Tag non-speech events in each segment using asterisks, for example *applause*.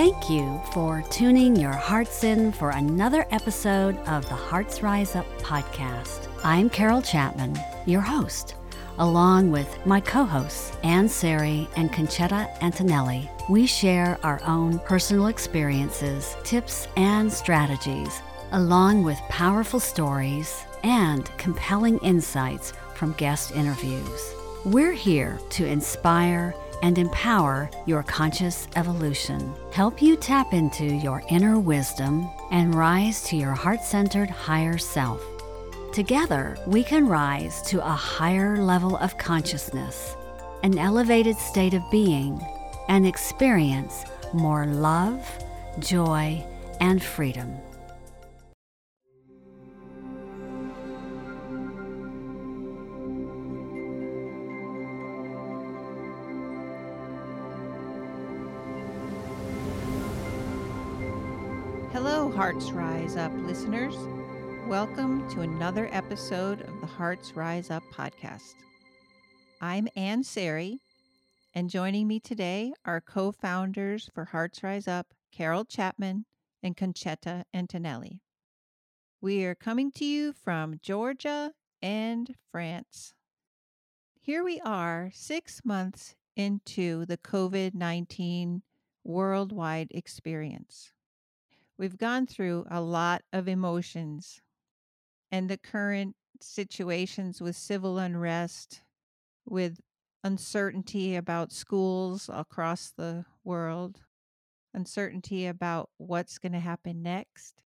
Thank you for tuning your hearts in for another episode of the Hearts Rise Up podcast. I'm Carol Chapman, your host, along with my co hosts, Ann Sari and Concetta Antonelli. We share our own personal experiences, tips, and strategies, along with powerful stories and compelling insights from guest interviews. We're here to inspire and empower your conscious evolution, help you tap into your inner wisdom, and rise to your heart centered higher self. Together, we can rise to a higher level of consciousness, an elevated state of being, and experience more love, joy, and freedom. Hearts Rise Up listeners. Welcome to another episode of the Hearts Rise Up podcast. I'm Ann Sari, and joining me today are co founders for Hearts Rise Up, Carol Chapman and Concetta Antonelli. We are coming to you from Georgia and France. Here we are, six months into the COVID 19 worldwide experience. We've gone through a lot of emotions and the current situations with civil unrest, with uncertainty about schools across the world, uncertainty about what's going to happen next,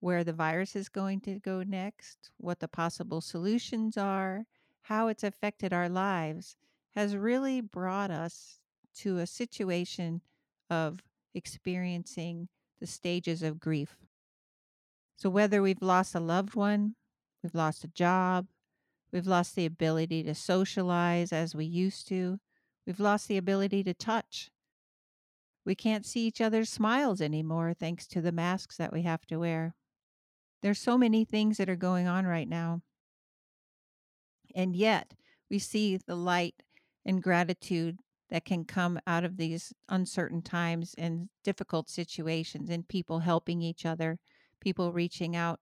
where the virus is going to go next, what the possible solutions are, how it's affected our lives, has really brought us to a situation of experiencing the stages of grief. So, whether we've lost a loved one, we've lost a job, we've lost the ability to socialize as we used to, we've lost the ability to touch. We can't see each other's smiles anymore thanks to the masks that we have to wear. There's so many things that are going on right now. And yet, we see the light and gratitude that can come out of these uncertain times and difficult situations and people helping each other, people reaching out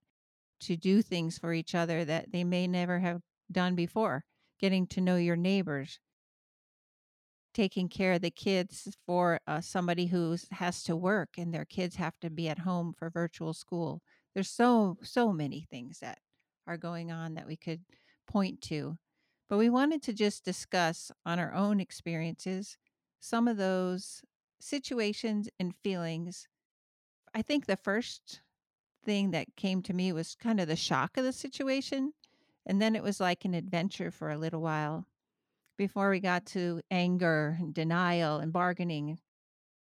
to do things for each other that they may never have done before, getting to know your neighbors, taking care of the kids for uh, somebody who has to work and their kids have to be at home for virtual school. There's so so many things that are going on that we could point to but we wanted to just discuss on our own experiences some of those situations and feelings. I think the first thing that came to me was kind of the shock of the situation. And then it was like an adventure for a little while before we got to anger and denial and bargaining,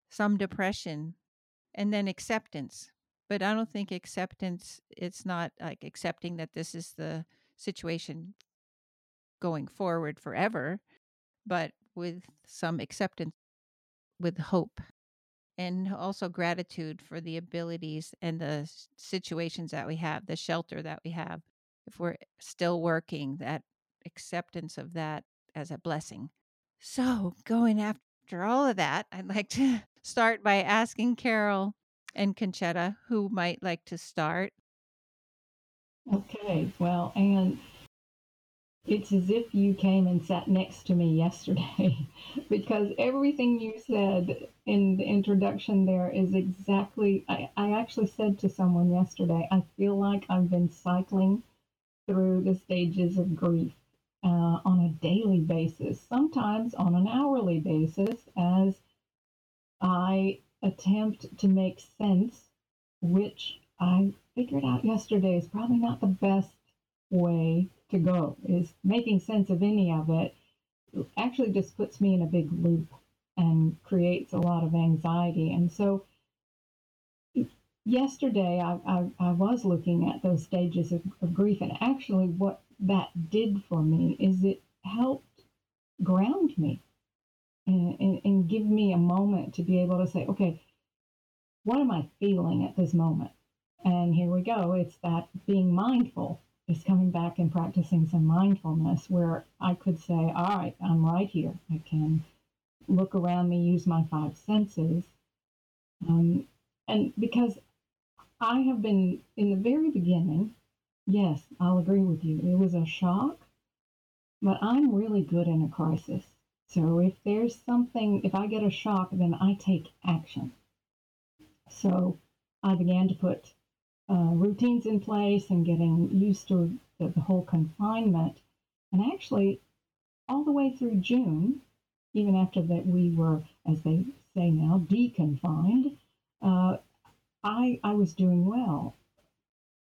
some depression, and then acceptance. But I don't think acceptance, it's not like accepting that this is the situation going forward forever, but with some acceptance, with hope, and also gratitude for the abilities and the situations that we have, the shelter that we have. If we're still working, that acceptance of that as a blessing. So, going after all of that, I'd like to *laughs* start by asking Carol and Concetta who might like to start. Okay, well, and it's as if you came and sat next to me yesterday *laughs* because everything you said in the introduction there is exactly, I, I actually said to someone yesterday, I feel like I've been cycling through the stages of grief uh, on a daily basis, sometimes on an hourly basis, as I attempt to make sense, which I figured out yesterday is probably not the best way to go is making sense of any of it actually just puts me in a big loop and creates a lot of anxiety. And so yesterday I, I, I was looking at those stages of, of grief and actually what that did for me is it helped ground me and, and, and give me a moment to be able to say, okay, what am I feeling at this moment? And here we go. It's that being mindful is coming back and practicing some mindfulness where I could say, all right, I'm right here. I can look around me, use my five senses, Um, and because I have been in the very beginning, yes, I'll agree with you. It was a shock, but I'm really good in a crisis. So if there's something, if I get a shock, then I take action. So I began to put uh, routines in place and getting used to the, the whole confinement. And actually, all the way through June, even after that we were, as they say now, deconfined, uh, I, I was doing well.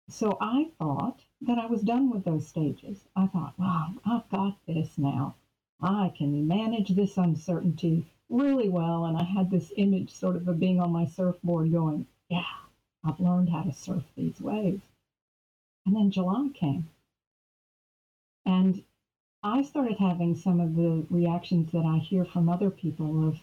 So I thought that I was done with those stages. I thought, wow, I've got this now. I can manage this uncertainty really well. And I had this image sort of of being on my surfboard going, yeah, I've learned how to surf these waves. And then July came. And I started having some of the reactions that I hear from other people of,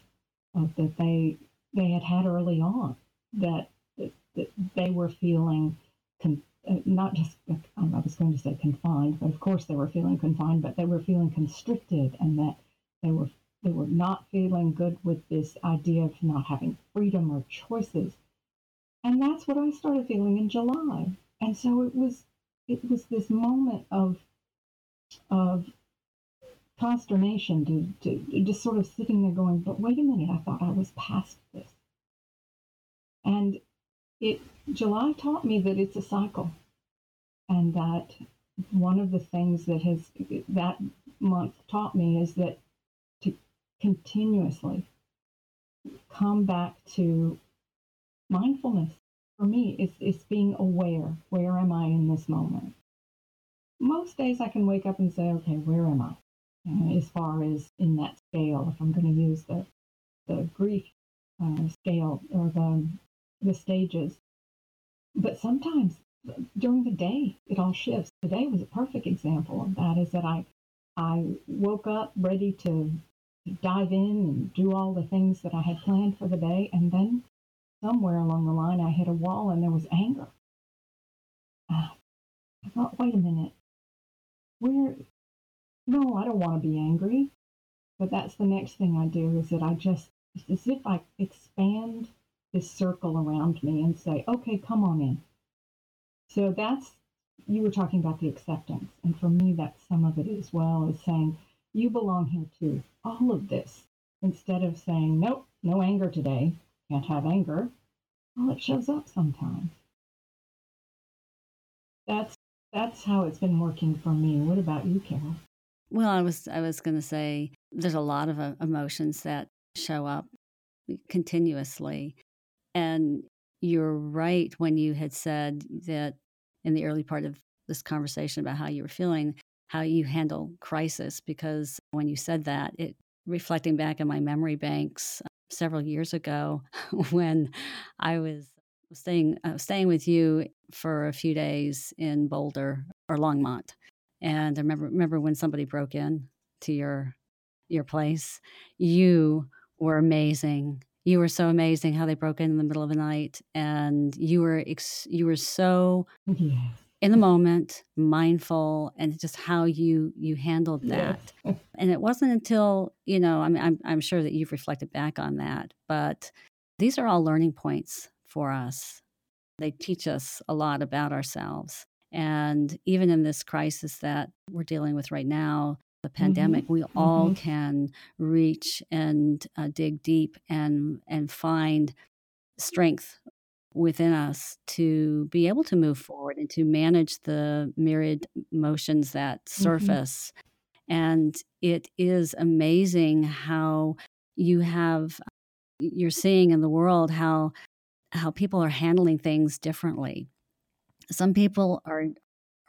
of that they they had had early on that that, that they were feeling con- uh, not just I was going to say confined, but of course they were feeling confined, but they were feeling constricted, and that they were they were not feeling good with this idea of not having freedom or choices, and that's what I started feeling in July, and so it was it was this moment of of consternation to, to just sort of sitting there going, but wait a minute, I thought I was past this. And it July taught me that it's a cycle, and that one of the things that has that month taught me is that to continuously come back to mindfulness for me is is being aware. Where am I in this moment? Most days I can wake up and say, okay, where am I? Uh, as far as in that scale, if I'm going to use the the grief uh, scale or the the stages. But sometimes during the day, it all shifts. Today was a perfect example of that. Is that I I woke up ready to dive in and do all the things that I had planned for the day, and then somewhere along the line, I hit a wall and there was anger. I thought, wait a minute, where? No, I don't want to be angry. But that's the next thing I do is that I just, it's as if I expand this circle around me and say, okay, come on in. So that's, you were talking about the acceptance. And for me, that's some of it as well, is saying, you belong here too. All of this. Instead of saying, nope, no anger today, can't have anger. Well, it shows up sometimes. That's that's how it's been working for me. What about you, Carol? Well, I was I was going to say there's a lot of uh, emotions that show up continuously, and you're right when you had said that in the early part of this conversation about how you were feeling, how you handle crisis, because when you said that, it reflecting back in my memory banks several years ago *laughs* when I was staying uh, staying with you for a few days in Boulder or Longmont, and I remember remember when somebody broke in to your your place. You were amazing you were so amazing how they broke in in the middle of the night and you were ex- you were so. In the moment mindful and just how you you handled that yes. and it wasn't until you know I mean, I'm, I'm sure that you've reflected back on that but these are all learning points for us they teach us a lot about ourselves and even in this crisis that we're dealing with right now the pandemic, mm-hmm. we all mm-hmm. can reach and uh, dig deep and and find strength within us to be able to move forward and to manage the myriad motions that mm-hmm. surface. Mm-hmm. And it is amazing how you have you're seeing in the world how how people are handling things differently. Some people are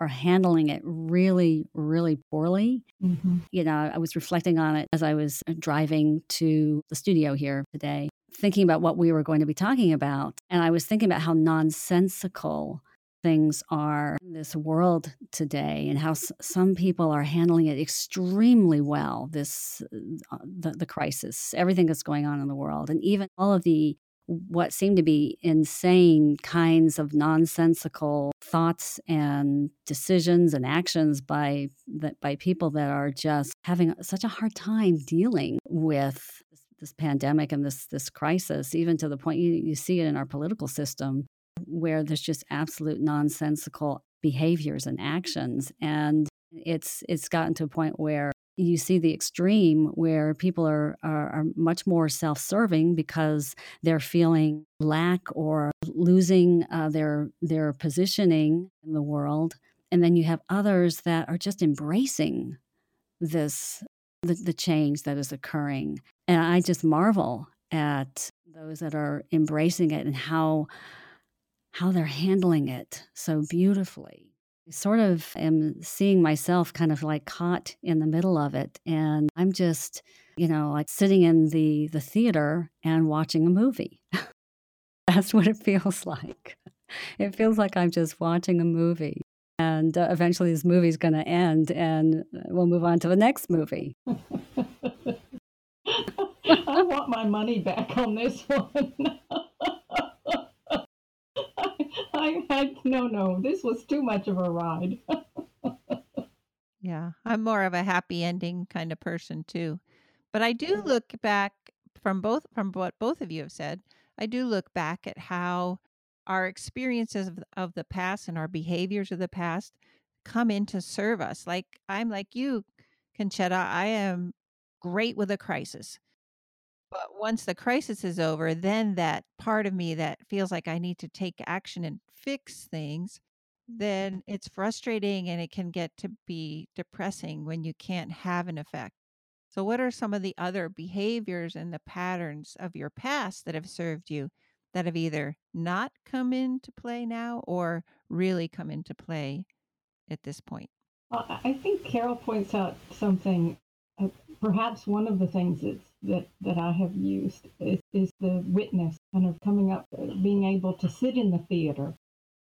are handling it really, really poorly. Mm-hmm. You know, I was reflecting on it as I was uh, driving to the studio here today, thinking about what we were going to be talking about. And I was thinking about how nonsensical things are in this world today and how s- some people are handling it extremely well this uh, the, the crisis everything that's going on in the world and even all of the what seem to be insane kinds of nonsensical thoughts and decisions and actions by by people that are just having such a hard time dealing with this pandemic and this this crisis, even to the point you, you see it in our political system, where there's just absolute nonsensical behaviors and actions. And it's it's gotten to a point where you see the extreme where people are, are, are much more self-serving because they're feeling lack or losing uh, their their positioning in the world and then you have others that are just embracing this the, the change that is occurring and i just marvel at those that are embracing it and how how they're handling it so beautifully I sort of am seeing myself kind of like caught in the middle of it. And I'm just, you know, like sitting in the, the theater and watching a movie. *laughs* That's what it feels *laughs* like. It feels like I'm just watching a movie. And uh, eventually this movie's going to end and we'll move on to the next movie. I want my money back on this one. *laughs* I, I, no, no, this was too much of a ride. *laughs* yeah, I'm more of a happy ending kind of person too. But I do look back from both from what both of you have said. I do look back at how our experiences of, of the past and our behaviors of the past come in to serve us. Like I'm like you, Concetta. I am great with a crisis. But once the crisis is over, then that part of me that feels like I need to take action and fix things, then it's frustrating and it can get to be depressing when you can't have an effect. So, what are some of the other behaviors and the patterns of your past that have served you that have either not come into play now or really come into play at this point? Well, I think Carol points out something uh, perhaps one of the things that's, that that I have used is, is the witness, kind of coming up, uh, being able to sit in the theater,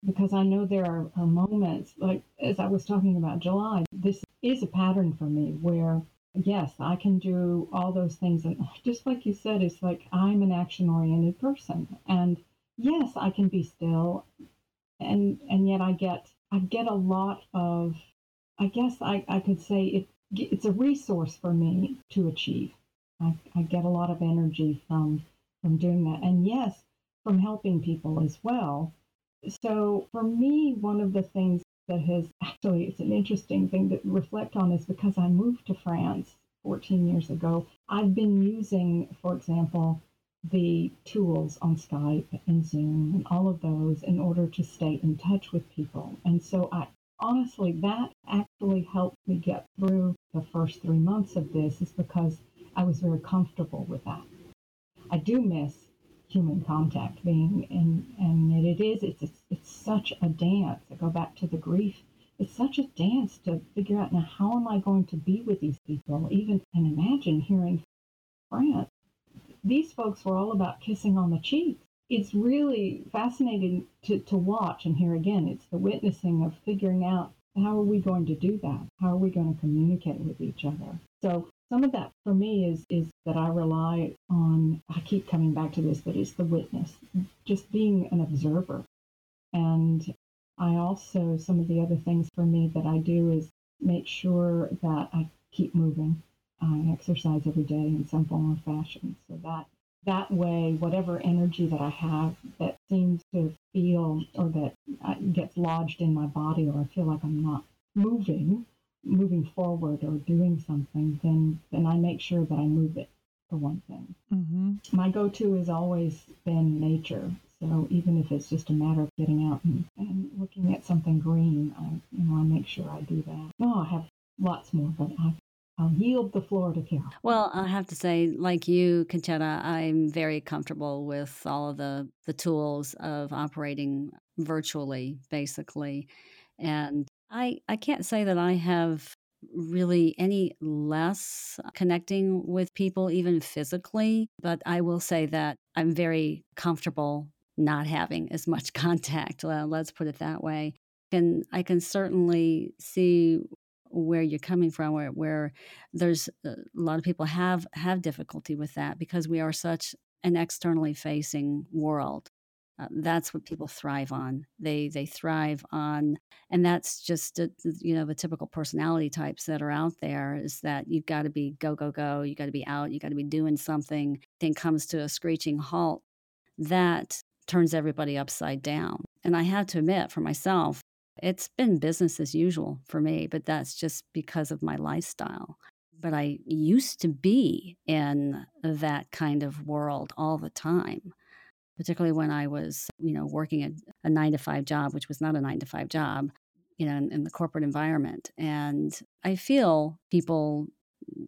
because I know there are, are moments like as I was talking about July. This is a pattern for me where yes, I can do all those things, and *laughs* just like you said, it's like I'm an action-oriented person, and yes, I can be still, and and yet I get I get a lot of I guess I, I could say it it's a resource for me to achieve. I, I get a lot of energy from from doing that, and yes, from helping people as well. So for me, one of the things that has actually it's an interesting thing to reflect on is because I moved to France 14 years ago. I've been using, for example, the tools on Skype and Zoom and all of those in order to stay in touch with people. And so I honestly, that actually helped me get through the first three months of this, is because I was very comfortable with that. I do miss human contact being, and and it is, it's, it's, such a dance. I go back to the grief. It's such a dance to figure out now how am I going to be with these people, even and imagine here in France, these folks were all about kissing on the cheek it's really fascinating to, to watch. And here again, it's the witnessing of figuring out how are we going to do that? How are we going to communicate with each other? So some of that for me is is that I rely on. I keep coming back to this, but it's the witness, just being an observer. And I also some of the other things for me that I do is make sure that I keep moving. I exercise every day in some form or fashion, so that that way, whatever energy that I have that seems to feel or that uh, gets lodged in my body, or I feel like I'm not moving, moving forward or doing something, then then I make sure that I move it for one thing. Mm-hmm. My go-to has always been nature. So even if it's just a matter of getting out and, and looking at something green, I, you know, I make sure I do that. No, I have lots more, but I I'll yield the floor to Carol. Well, I have to say, like you, Concetta, I'm very comfortable with all of the, the tools of operating virtually, basically. And I, I can't say that I have really any less connecting with people, even physically, but I will say that I'm very comfortable not having as much *laughs* contact. Well, let's put it that way. And I can certainly see where you're coming from where, where there's uh, a lot of people have have difficulty with that because we are such an externally facing world Uh, that's what people thrive on. They they thrive on, and that's just a, you know the typical personality types that are out there. Is that you've got to be go go go. You got to be out. You got to be doing something. Thing comes to a screeching halt. That turns everybody upside down. And I have to admit, for myself, it's been business as usual for me, but that's just because of my lifestyle. But I used to be in that kind of world all the time particularly when I was, you know, working a, a nine to five job, which was not a nine to five job, you know, in, in the corporate environment. And I feel people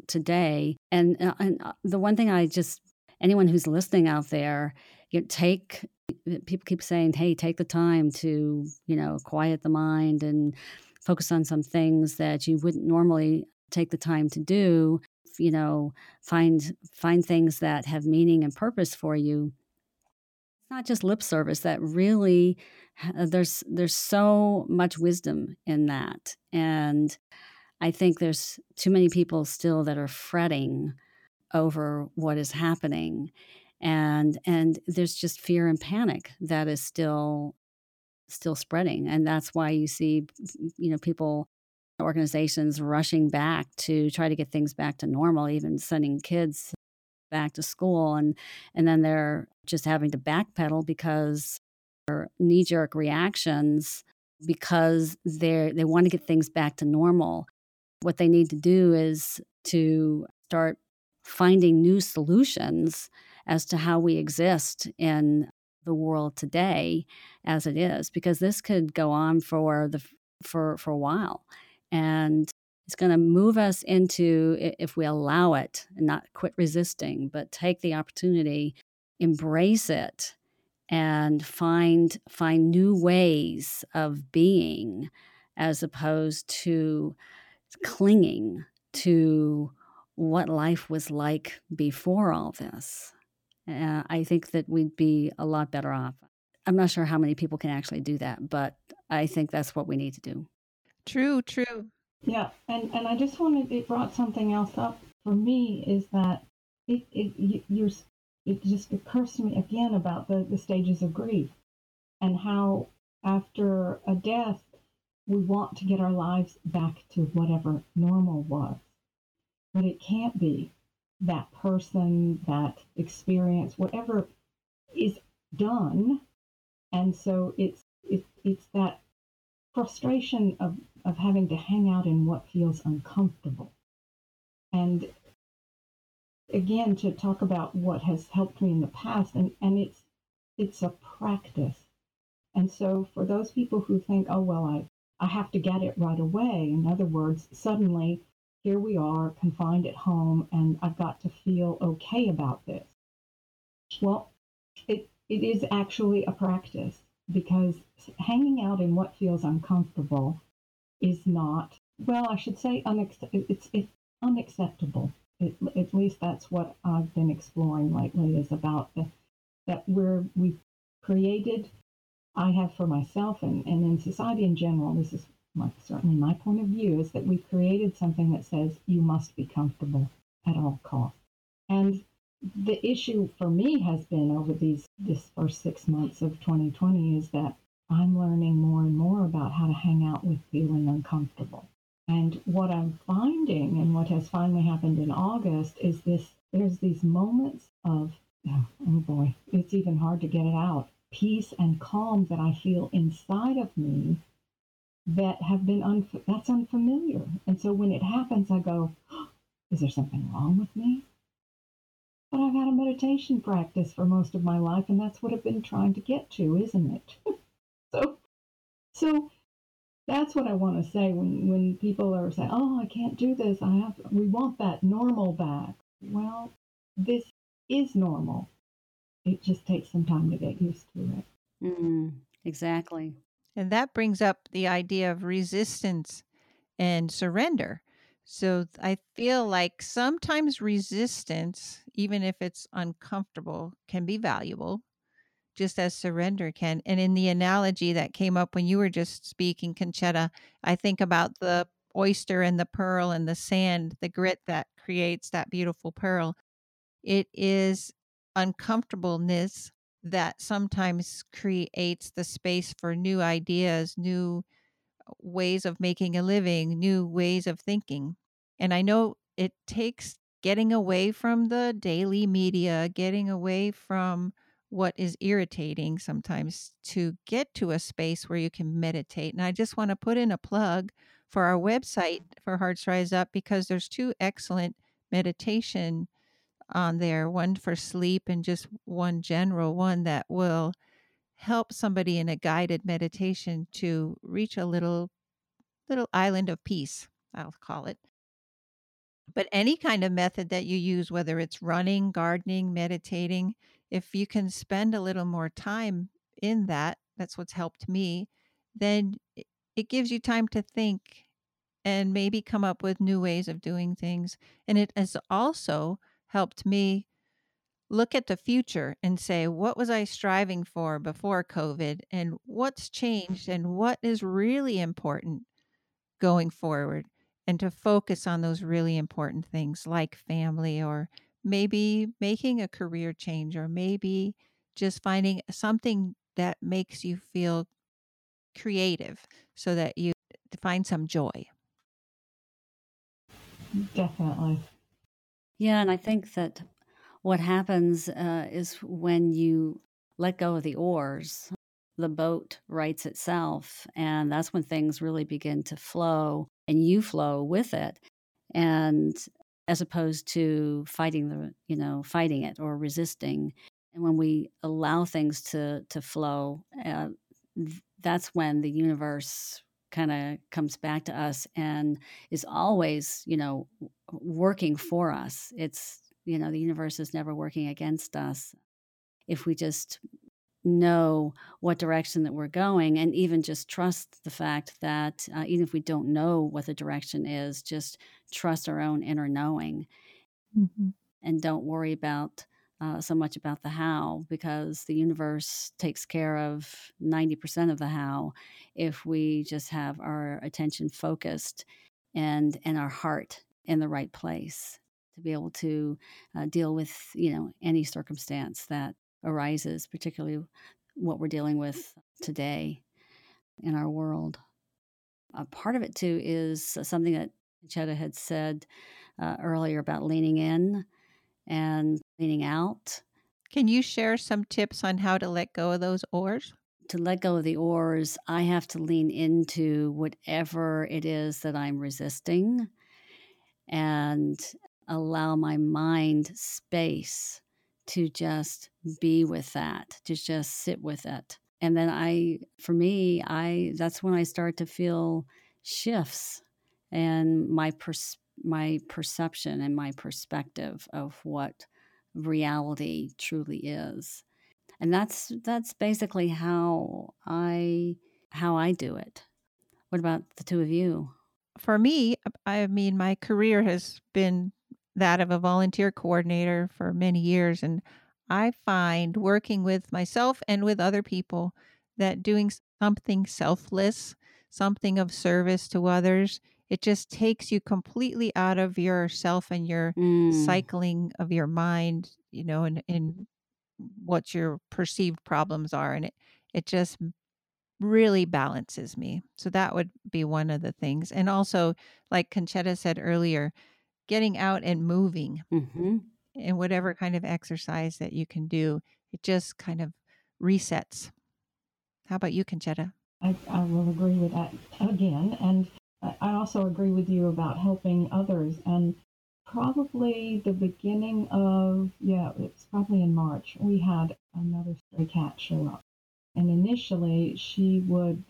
today, and, uh, and uh, the one thing I just, anyone who's listening out there, you know, take, people keep saying, hey, take the time to, you know, quiet the mind and focus on some things that you wouldn't normally take the time to do you know find find things that have meaning and purpose for you it's not just lip service that really uh, there's there's so much wisdom in that and i think there's too many people still that are fretting over what is happening and and there's just fear and panic that is still still spreading and that's why you see you know people organizations rushing back to try to get things back to normal even sending kids back to school and and then they're just having to backpedal because their knee-jerk reactions because they they want to get things back to normal. What they need to do is to start finding new solutions as to how we exist in the world today as it is because this could go on for the for for a while and it's going to move us into, if we allow it and not quit resisting, but take the opportunity, embrace it, and find find new ways of being as opposed to clinging to what life was like before all this. Uh, I think that we'd be a lot better off. I'm not sure how many people can actually do that, but I think that's what we need to do. True, true. Yeah, and and I just wanted it brought something else up for me is that it it you're it just occurs to me again about the the stages of grief and how after a death we want to get our lives back to whatever normal was, but it can't be that person, that experience, whatever is done, and so it's it, it's that frustration of of having to hang out in what feels uncomfortable. And again, to talk about what has helped me in the past, and, and it's it's a practice. And so for those people who think, oh well, I, I have to get it right away, in other words, suddenly here we are confined at home and I've got to feel okay about this. Well, it, it is actually a practice because hanging out in what feels uncomfortable is not, well, I should say unex- it's, it's unacceptable. It, at least that's what I've been exploring lately is about the, that we're, we've created, I have for myself and, and in society in general, this is my, certainly my point of view, is that we've created something that says you must be comfortable at all costs. And the issue for me has been over these this first six months of 2020 is that I'm learning more and more about how to hang out with feeling uncomfortable. And what I'm finding and what has finally happened in August is this there's these moments of, oh, oh boy, it's even hard to get it out, peace and calm that I feel inside of me that have been, unf- that's unfamiliar. And so when it happens, I go, oh, *gasps* is there something wrong with me? But I've had a meditation practice for most of my life, and that's what I've been trying to get to, isn't it? *laughs* so, so that's what I want to say when, when people are saying, "Oh, I can't do this. I have. We want that normal back." Well, this is normal. It just takes some time to get used to it. Mm, exactly. And that brings up the idea of resistance and surrender. So I feel like sometimes resistance, even if it's uncomfortable, can be valuable just as surrender can. And in the analogy that came up when you were just speaking, Concetta, I think about the oyster and the pearl and the sand, the grit that creates that beautiful pearl. It is uncomfortableness that sometimes creates the space for new ideas, new ways of making a living, new ways of thinking. And I know it takes getting away from the daily media, getting away from what is irritating sometimes to get to a space where you can meditate. And I just want to put in a plug for our website for Hearts Rise Up because there's two excellent meditation on there one for sleep and just one general one that will help somebody in a guided meditation to reach a little little island of peace i'll call it but any kind of method that you use whether it's running gardening meditating if you can spend a little more time in that that's what's helped me then it gives you time to think and maybe come up with new ways of doing things. And it has also helped me look at the future and say, what was I striving for before COVID? And what's changed? And what is really important going forward? And to focus on those really important things like family or maybe making a career change or maybe just finding something that makes you feel creative so that you find some joy. Definitely. Yeah, and I think that what happens uh, is when you let go of the oars, the boat rights itself, and that's when things really begin to flow, and you flow with it, and as opposed to fighting the, you know, fighting it or resisting. And when we allow things to to flow, uh, that's when the universe kind of comes back to us and is always, you know, working for us. It's, you know, the universe is never working against us. If we just know what direction that we're going and even just trust the fact that uh, even if we don't know what the direction is, just trust our own inner knowing mm-hmm. and don't worry about uh, so much about the how because the universe takes care of 90% of the how if we just have our attention focused and and our heart in the right place to be able to uh, deal with you know any circumstance that arises particularly what we're dealing with today in our world a part of it too is something that Chetta had said uh, earlier about leaning in and leaning out. Can you share some tips on how to let go of those oars? To let go of the oars, I have to lean into whatever it is that I'm resisting and allow my mind space to just be with that, to just sit with it. And then I, for me, I, that's when I start to feel shifts and my perspective my perception and my perspective of what reality truly is. And that's that's basically how i how i do it. What about the two of you? For me i mean my career has been that of a volunteer coordinator for many years and i find working with myself and with other people that doing something selfless something of service to others it just takes you completely out of yourself and your mm. cycling of your mind you know and, and what your perceived problems are and it it just really balances me so that would be one of the things and also like concetta said earlier getting out and moving mm-hmm. and whatever kind of exercise that you can do it just kind of resets how about you concetta I, I will agree with that again and I also agree with you about helping others. And probably the beginning of, yeah, it's probably in March, we had another stray cat show up. And initially, she would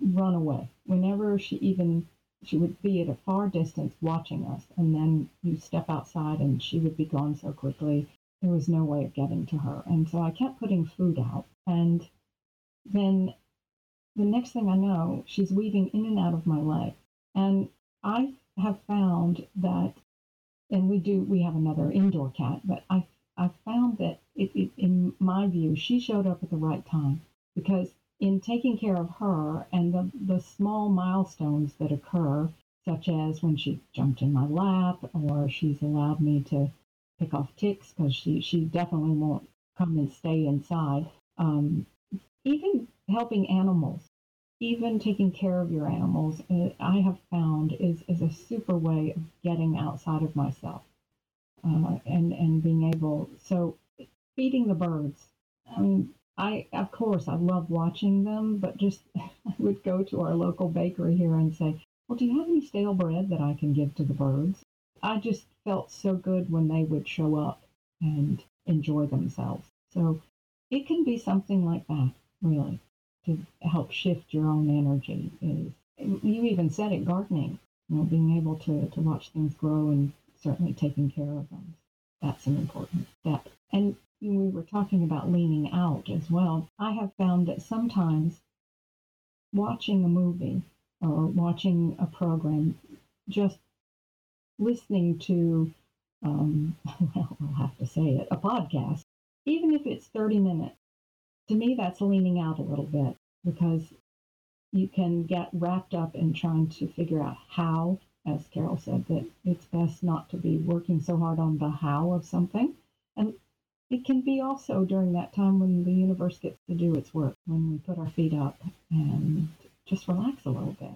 run away. Whenever she even, she would be at a far distance watching us. And then you step outside and she would be gone so quickly. There was no way of getting to her. And so I kept putting food out. And then the next thing I know, she's weaving in and out of my leg. And I have found that, and we do, we have another indoor cat, but I, I found that it, it, in my view, she showed up at the right time because in taking care of her and the, the small milestones that occur, such as when she jumped in my lap or she's allowed me to pick off ticks because she, she definitely won't come and stay inside. Um, even helping animals, even taking care of your animals, uh, I have found is, is a super way of getting outside of myself uh, and, and being able. So, feeding the birds. I mean, I, of course, I love watching them, but just *laughs* I would go to our local bakery here and say, Well, do you have any stale bread that I can give to the birds? I just felt so good when they would show up and enjoy themselves. So it can be something like that, really, to help shift your own energy. Is you even said it, gardening. You know, being able to to watch things grow and certainly taking care of them. That's an important step. And we were talking about leaning out as well. I have found that sometimes watching a movie or watching a program, just listening to, um, *laughs* well, I'll have to say it, a podcast, even if it's 30 minutes, to me, that's leaning out a little bit because you can get wrapped up in trying to figure out how, as Carol said, that it's best not to be working so hard on the how of something. And it can be also during that time when the universe gets to do its work, when we put our feet up and just relax a little bit.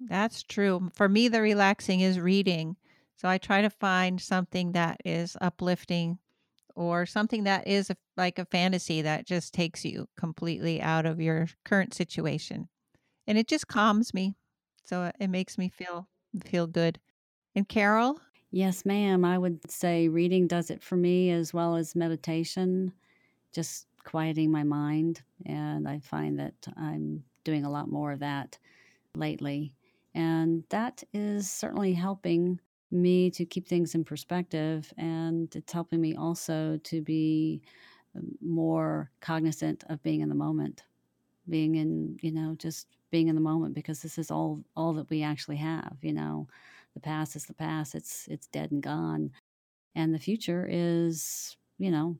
That's true. For me, the relaxing is reading. So I try to find something that is uplifting or something that is a, like a fantasy that just takes you completely out of your current situation. And it just calms me. So it makes me feel feel good. And Carol, Yes, ma'am. I would say reading does it for me as well as meditation, just quieting my mind. And I find that I'm doing a lot more of that lately. And that is certainly helping me to keep things in perspective. And it's helping me also to be um, more cognizant of being in the moment, being in, you know, just being in the moment because this is all all that we actually have, you know the past is the past it's it's dead and gone and the future is you know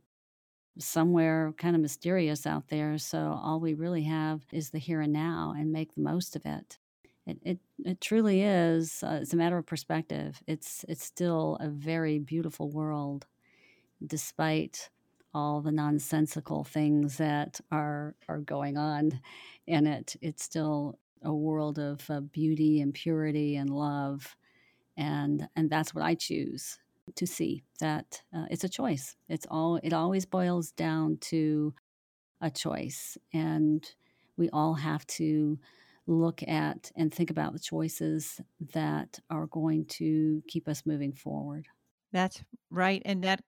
somewhere kind of mysterious out there so all we really have is the here and now and make the most of it. It it, it truly is uh, it's a matter of perspective. It's it's still a very beautiful world despite all the nonsensical things that are are going on in it. It's still a world of uh, beauty and purity and love and and that's what I choose to see. That uh, it's a choice. It's all. It always boils down to a choice, and we all have to look at and think about the choices that are going to keep us moving forward. That's right, and that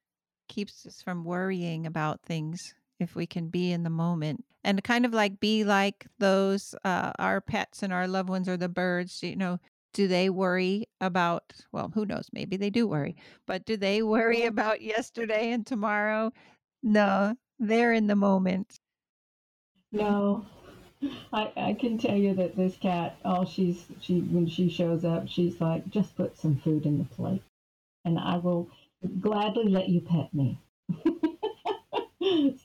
keeps us from worrying about things if we can be in the moment and kind of like be like those uh, our pets and our loved ones or the birds you know do they worry about well who knows maybe they do worry but do they worry about yesterday and tomorrow? No they're in the moment. No. I, I can tell you that this cat all she's she when she shows up she's like just put some food in the plate and i will gladly let you pet me. *laughs*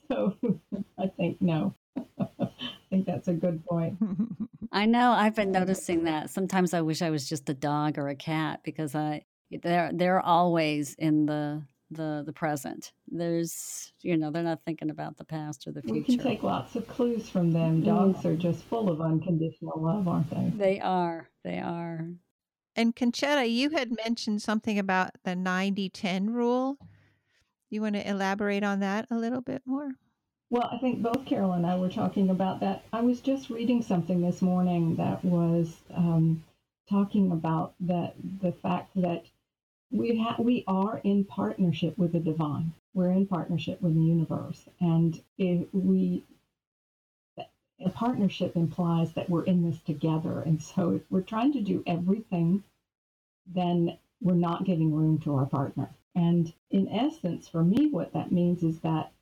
So *laughs* i think no *laughs* think that's a good point *laughs* I know. I've been noticing that. Sometimes I wish I was just a dog or a cat because I they're they're always in the the the present. There's you know they're not thinking about the past or the future. We can take lots of clues from them. Dogs are just full of unconditional love, aren't they? They are. They are. And Concetta, you had mentioned something about the 90-10 rule. You want to elaborate on that a little bit more? Well, I think both Carol and I were talking about that. I was just reading something this morning that was um, talking about that the fact that we ha- we are in partnership with the divine. We're in partnership with the universe, and if we a partnership implies that we're in this together. And so if we're trying to do everything, then we're not giving room to our partner. And in essence, for me, what that means is that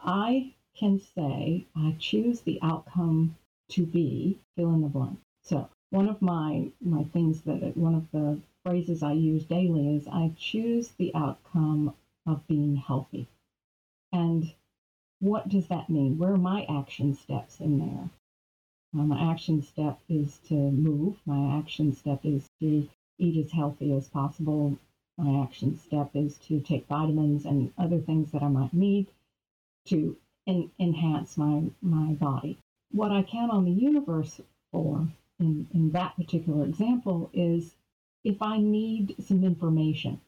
I can say, I choose the outcome to be fill in the blank. So one of my my things that one of the phrases I use daily is I choose the outcome of being healthy. And what does that mean? Where are my action steps in there? Uh, my action step is to move. My action step is to eat as healthy as possible. My action step is to take vitamins and other things that I might need to en- enhance my, my body. What I count on the universe for in, in that particular example is if I need some information.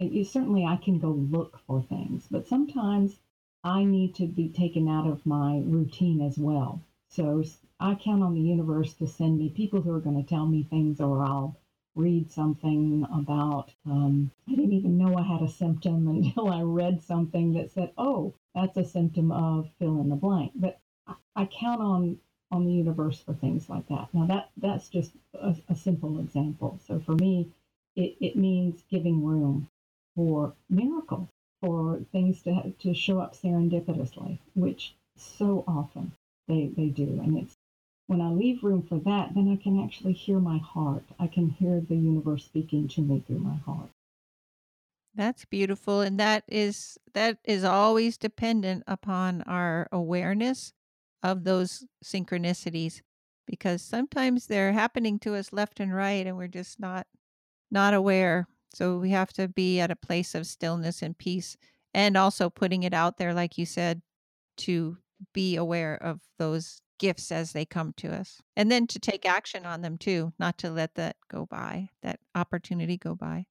It, certainly, I can go look for things, but sometimes I need to be taken out of my routine as well. So I count on the universe to send me people who are going to tell me things, or I'll read something about, um, I didn't even know I had a symptom *laughs* until I read something that said, oh, that's a symptom of fill in the blank. But I, I count on on the universe for things like that. Now that that's just a, a simple example. So for me, it, it means giving room for miracles, for things to to show up serendipitously, which so often they they do. And it's when I leave room for that, then I can actually hear my heart. I can hear the universe speaking to me through my heart. That's beautiful and that is that is always dependent upon our awareness of those synchronicities because sometimes they're happening to us left and right and we're just not not aware. So we have to be at a place of stillness and peace and also putting it out there like you said to be aware of those gifts as they come to us and then to take action on them too, not to let that go by, that opportunity go by.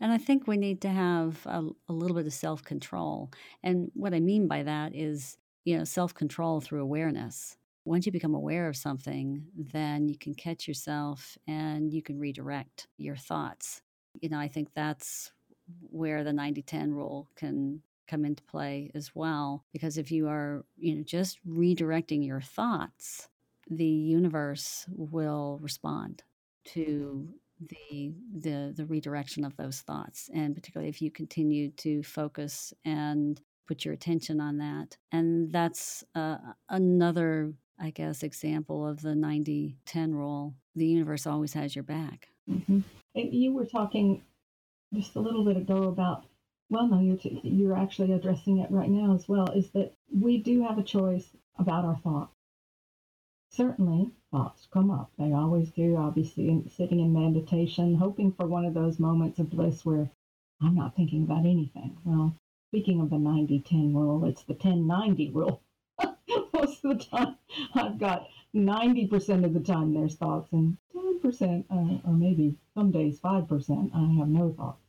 And I think we need to have a, a little bit of self control. And what I mean by that is you know, self control through awareness. Once you become aware of something, then you can catch yourself and you can redirect your thoughts. You know, I think that's where the 90 10 rule can come into play as well. Because if you are, you know, just redirecting your thoughts, the universe will respond to the the the redirection of those thoughts and particularly if you continue to focus and put your attention on that. And that's uh, another, I guess, example of the 90 10 rule. The universe always has your back. Mm-hmm. You were talking just a little bit ago about, well, no, you're, t- you're actually addressing it right now as well, is that we do have a choice about our thoughts. Certainly, thoughts come up. They always do. I'll be sitting, sitting in meditation, hoping for one of those moments of bliss where I'm not thinking about anything. Well, Speaking of the 90 10 rule, it's the 10 90 rule. *laughs* Most of the time, I've got 90% of the time there's thoughts, and 10%, uh, or maybe some days 5%, I have no thoughts.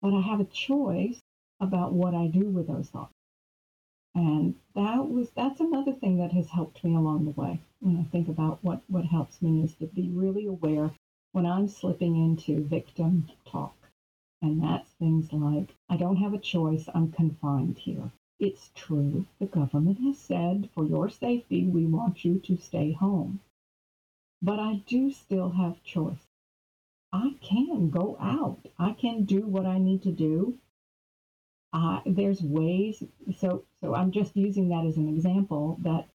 But I have a choice about what I do with those thoughts. And that was that's another thing that has helped me along the way. When I think about what, what helps me is to be really aware when I'm slipping into victim talk and that's things like, I don't have a choice, I'm confined here. It's true, the government has said, for your safety, we want you to stay home. But I do still have choice. I can go out. I can do what I need to do. Uh, there's ways. So, so I'm just using that as an example that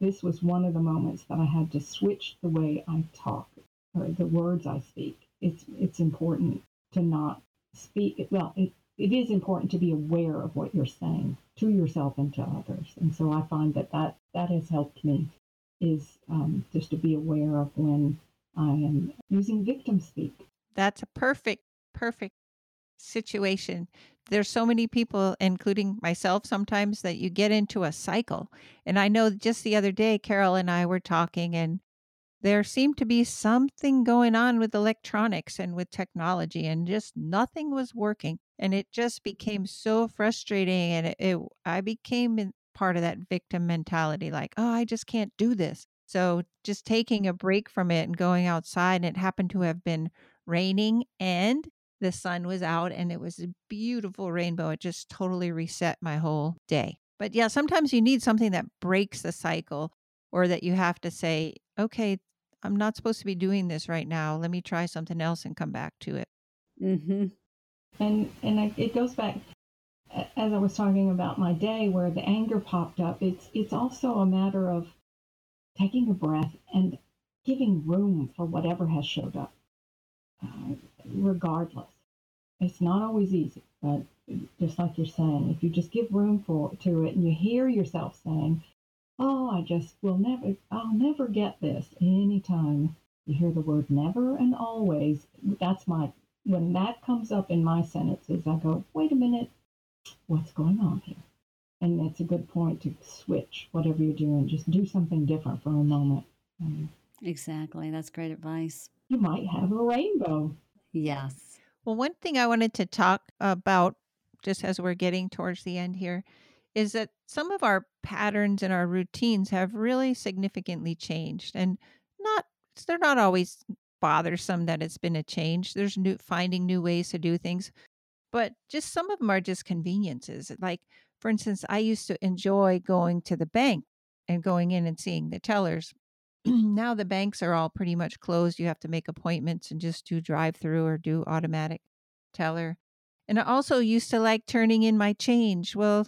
this was one of the moments that I had to switch the way I talk or the words I speak. It's, it's important to not speak well it, it is important to be aware of what you're saying to yourself and to others and so i find that that, that has helped me is um, just to be aware of when i am using victim speak. That's a perfect perfect situation. There's so many people including myself sometimes that you get into a cycle. And i know just the other day carol and i were talking and there seemed to be something going on with electronics and with technology and just nothing was working. And it just became so frustrating and it, it, i became part of that victim mentality like oh i just can't do this so just taking a break from it and going outside and it happened to have been raining and the sun was out and it was a beautiful rainbow it just totally reset my whole day but yeah sometimes you need something that breaks the cycle or that you have to say okay I'm not supposed to be doing this right now. Let me try something else and come back to it. Mm-hmm. And and it goes back as I was talking about my day where the anger popped up. It's it's also a matter of taking a breath and giving room for whatever has showed up, uh, regardless. It's not always easy, but just like you're saying, if you just give room for to it and you hear yourself saying, Oh, I just will never, I'll never get this. Anytime you hear the word never and always, that's my, when that comes up in my sentences, I go, wait a minute, what's going on here? And it's a good point to switch whatever you're doing. Just do something different for a moment. Um, exactly. That's great advice. You might have a rainbow. Yes. Well, one thing I wanted to talk about just as we're getting towards the end here is that some of our patterns and our routines have really significantly changed and not they're not always bothersome that it's been a change there's new finding new ways to do things but just some of them are just conveniences like for instance i used to enjoy going to the bank and going in and seeing the tellers *clears throat* now the banks are all pretty much closed you have to make appointments and just do drive through or do automatic teller and i also used to like turning in my change well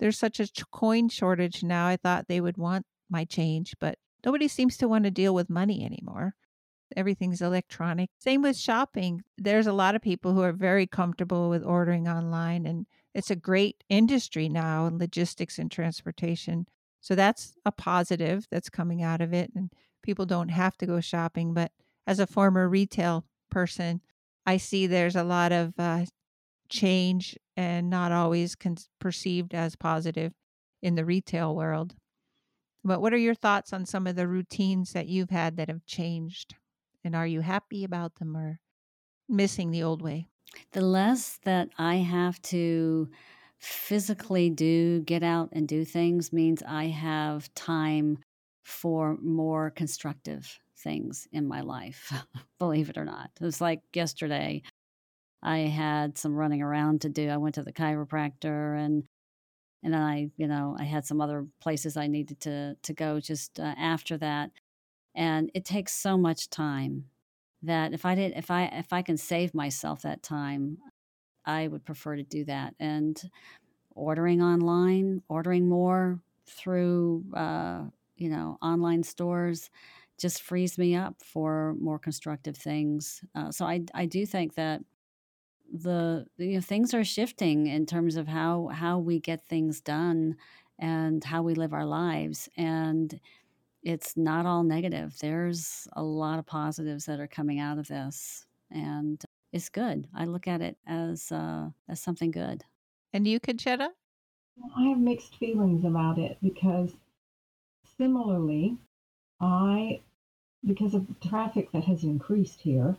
there's such a coin shortage now. I thought they would want my change, but nobody seems to want to deal with money anymore. Everything's electronic. Same with shopping. There's a lot of people who are very comfortable with ordering online, and it's a great industry now in logistics and transportation. So that's a positive that's coming out of it. And people don't have to go shopping. But as a former retail person, I see there's a lot of uh, change and not always con- perceived as positive in the retail world. But what are your thoughts on some of the routines that you've had that have changed? And are you happy about them or missing the old way? The less that I have to physically do, get out and do things, means I have time for more constructive things in my life, *laughs* believe it or not. It was like yesterday, I had some running around to do. I went to the chiropractor and and then I, you know, I had some other places I needed to to go just uh, after that. And it takes so much time that if I did if I if I can save myself that time, I would prefer to do that. And ordering online, ordering more through uh, you know, online stores just frees me up for more constructive things. Uh, so I I do think that the you know things are shifting in terms of how how we get things done and how we live our lives and it's not all negative there's a lot of positives that are coming out of this and it's good i look at it as uh, as something good and you Concetta? i have mixed feelings about it because similarly i because of the traffic that has increased here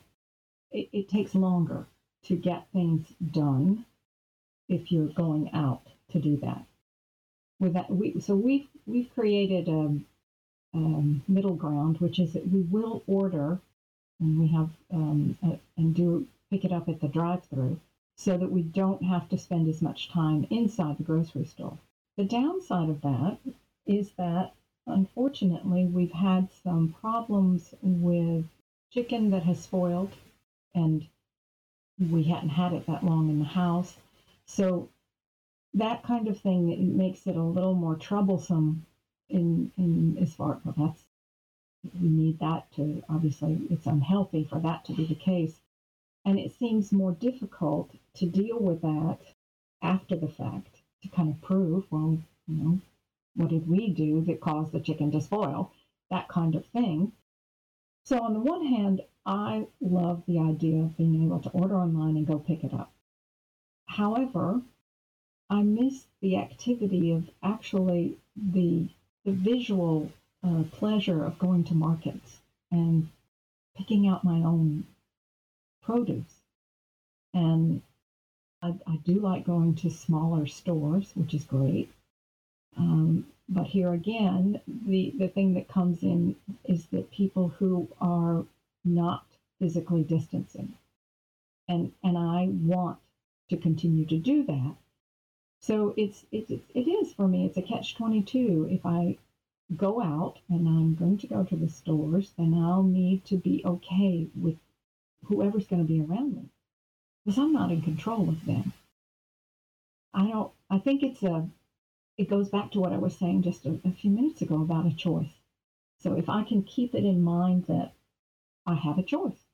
it, it takes longer to get things done if you're going out to do that. With that, we so we've we've created a, a middle ground, which is that we will order and we have um, a, and do pick it up at the drive-through, so that we don't have to spend as much time inside the grocery store. The downside of that is that unfortunately we've had some problems with chicken that has spoiled and we hadn't had it that long in the house. So that kind of thing makes it a little more troublesome in in as far well that's we need that to obviously it's unhealthy for that to be the case and it seems more difficult to deal with that after the fact to kind of prove well you know what did we do that caused the chicken to spoil that kind of thing so on the one hand I love the idea of being able to order online and go pick it up. However, I miss the activity of actually the, the visual uh, pleasure of going to markets and picking out my own produce. And I, I do like going to smaller stores, which is great. Um, but here again, the, the thing that comes in is that people who are not physically distancing. And, and I want to continue to do that. So it's, it's, it is for me, it's a catch 22. If I go out and I'm going to go to the stores, then I'll need to be okay with whoever's going to be around me because I'm not in control of them. I don't, I think it's a, it goes back to what I was saying just a, a few minutes ago about a choice. So if I can keep it in mind that I have a choice.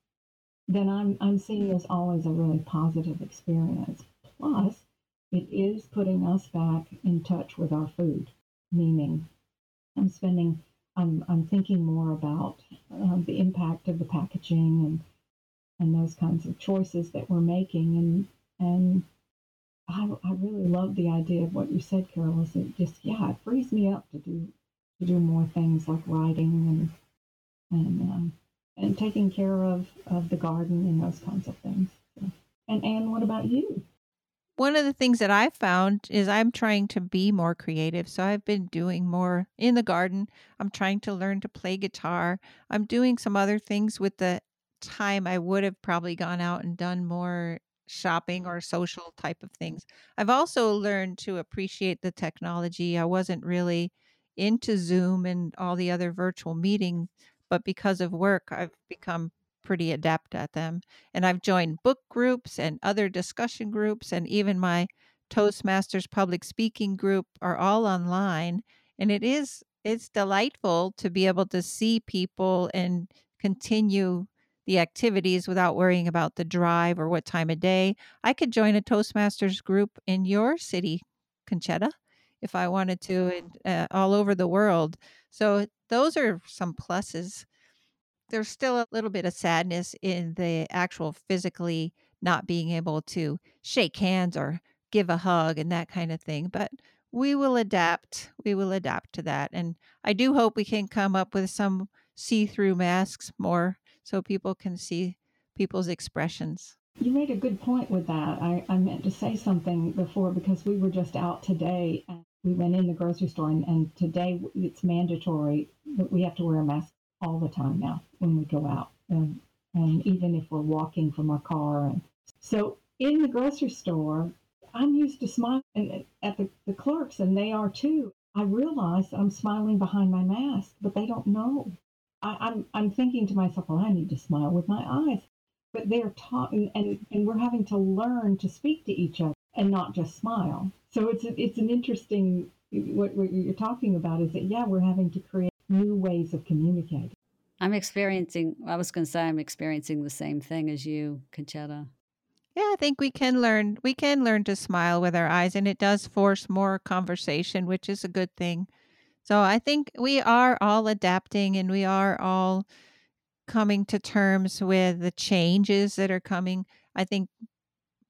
Then I'm, I'm seeing this all as a really positive experience. Plus, it is putting us back in touch with our food, meaning I'm spending, I'm, I'm thinking more about uh, the impact of the packaging and, and those kinds of choices that we're making. And, and I, I really love the idea of what you said, Carol. Is it just yeah, it frees me up to do to do more things like writing and and um, and taking care of of the garden and those kinds of things. So, and and what about you? One of the things that I've found is I'm trying to be more creative. So I've been doing more in the garden. I'm trying to learn to play guitar. I'm doing some other things with the time I would have probably gone out and done more shopping or social type of things. I've also learned to appreciate the technology. I wasn't really into Zoom and all the other virtual meetings, but because of work, I've become pretty adept at them. And I've joined book groups and other discussion groups, and even my Toastmasters public speaking group are all online. And it is it's delightful to be able to see people and continue the activities without worrying about the drive or what time of day. I could join a Toastmasters group in your city, Concetta, if I wanted to, uh, all over the world. So those are some pluses. There's still a little bit of sadness in the actual physically not being able to shake hands or give a hug and that kind of thing, but we will adapt. We will adapt to that. And I do hope we can come up with some see through masks more so people can see people's expressions. You made a good point with that. I, I meant to say something before because we were just out today and we went in the grocery store and, and today it's mandatory that we have to wear a mask all the time now when we go out and, and even if we're walking from our car and so in the grocery store i'm used to smiling at the, the clerks and they are too i realize i'm smiling behind my mask but they don't know I, am I'm, I'm thinking to myself, well, I need to smile with my eyes. But they're taught, and, and we're having to learn to speak to each other and not just smile. So it's it's an interesting what, what you're talking about is that yeah, we're having to create new ways of communicating. I'm experiencing. I was going to say I'm experiencing the same thing as you, Concetta. Yeah, I think we can learn. We can learn to smile with our eyes, and it does force more conversation, which is a good thing. So I think we are all adapting and we are all coming to terms with the changes that are coming. I think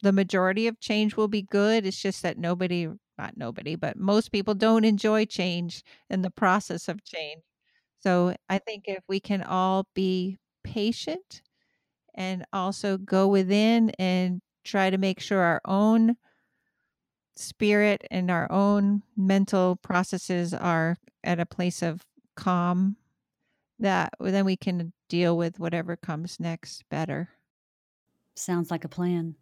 the majority of change will be good. It's just that nobody, not nobody, but most people don't enjoy change and the process of change. So I think if we can all be patient and also go within and try to make sure our own spirit and our own mental processes are at a place of calm that then we can deal with whatever comes next better. Sounds like a plan.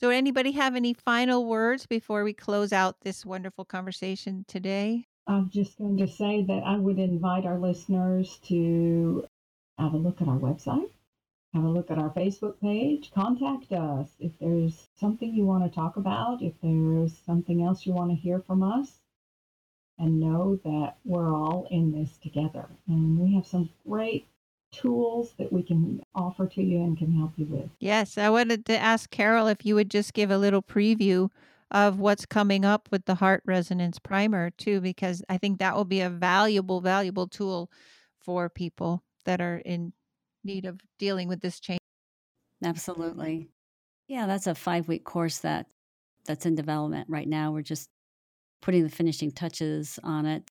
So, anybody have any final words before we close out this wonderful conversation today? I'm just going to say that I would invite our listeners to have a look at our website, have a look at our Facebook page, contact us if there's something you want to talk about, if there's something else you want to hear from us, and know that we're all in this together. And we have some great tools that we can offer to you and can help you with. Yes, I wanted to ask Carol if you would just give a little preview of what's coming up with the heart resonance primer too because I think that will be a valuable valuable tool for people that are in need of dealing with this change. Absolutely. Yeah, that's a 5-week course that that's in development right now. We're just putting the finishing touches on it.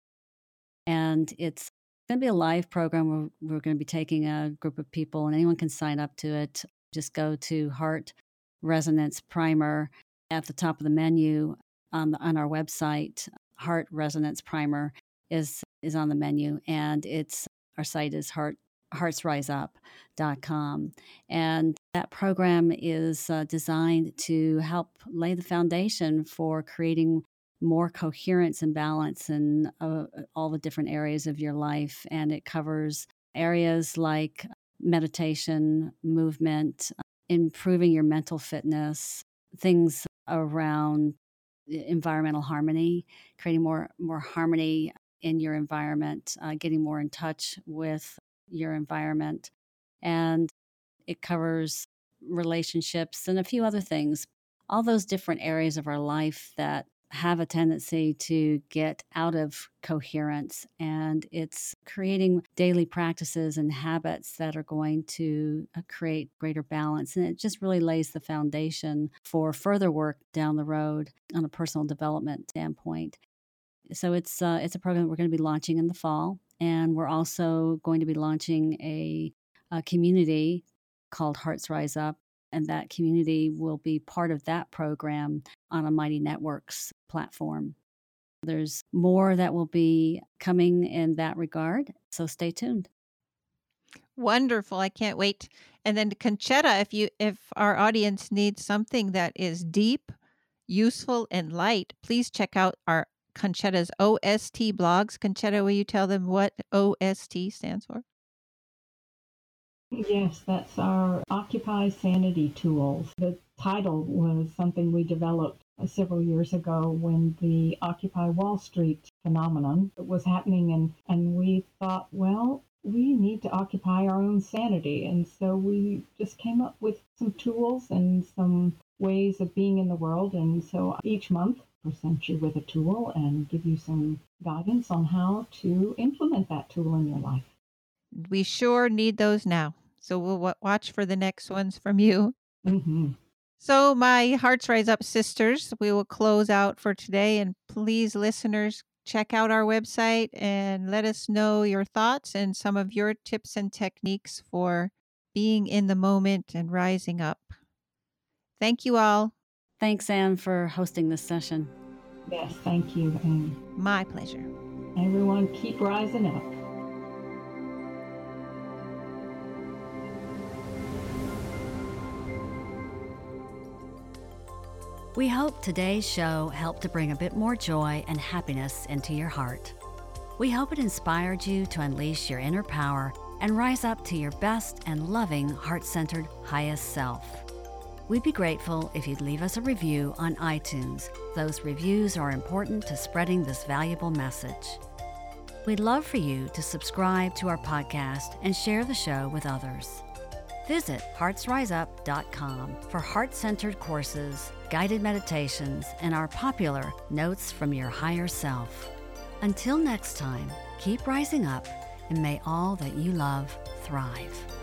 And it's going to be a live program where we're going to be taking a group of people, and anyone can sign up to it. Just go to Heart Resonance Primer at the top of the menu on, the, on our website. Heart Resonance Primer is is on the menu, and it's our site is heart heartsriseup.com. And that program is uh, designed to help lay the foundation for creating more coherence and balance in uh, all the different areas of your life. And it covers areas like meditation, movement, improving your mental fitness, things around environmental harmony, creating more more harmony in your environment, uh, getting more in touch with your environment, and it covers relationships and a few other things. All those different areas of our life that have a tendency to get out of coherence, and it's creating daily practices and habits that are going to uh, create greater balance. And it just really lays the foundation for further work down the road on a personal development standpoint. So it's uh, it's a program we're going to be launching in the fall, and we're also going to be launching a, a community called Hearts Rise Up and that community will be part of that program on a Mighty Networks platform. There's more that will be coming in that regard, so stay tuned. Wonderful. I can't wait. And then Concetta, if you if our audience needs something that is deep, useful and light, please check out our Concetta's OST blogs. Concetta, will you tell them what OST stands for? Yes, that's our Occupy Sanity tools. The title was something we developed several years ago when the Occupy Wall Street phenomenon was happening, and, and we thought, well, we need to occupy our own sanity. And so we just came up with some tools and some ways of being in the world. And so each month, present you with a tool and give you some guidance on how to implement that tool in your life. We sure need those now. So we'll w- watch for the next ones from you. Mm-hmm. So, my Hearts Rise Up sisters, we will close out for today. And please, listeners, check out our website and let us know your thoughts and some of your tips and techniques for being in the moment and rising up. Thank you all. Thanks, Anne, for hosting this session. Yes, thank you. Anne. My pleasure. everyone, keep rising up. We hope today's show helped to bring a bit more joy and happiness into your heart. We hope it inspired you to unleash your inner power and rise up to your best and loving, heart centered, highest self. We'd be grateful if you'd leave us a review on iTunes. Those reviews are important to spreading this valuable message. We'd love for you to subscribe to our podcast and share the show with others. Visit heartsriseup.com for heart centered courses, guided meditations, and our popular Notes from Your Higher Self. Until next time, keep rising up and may all that you love thrive.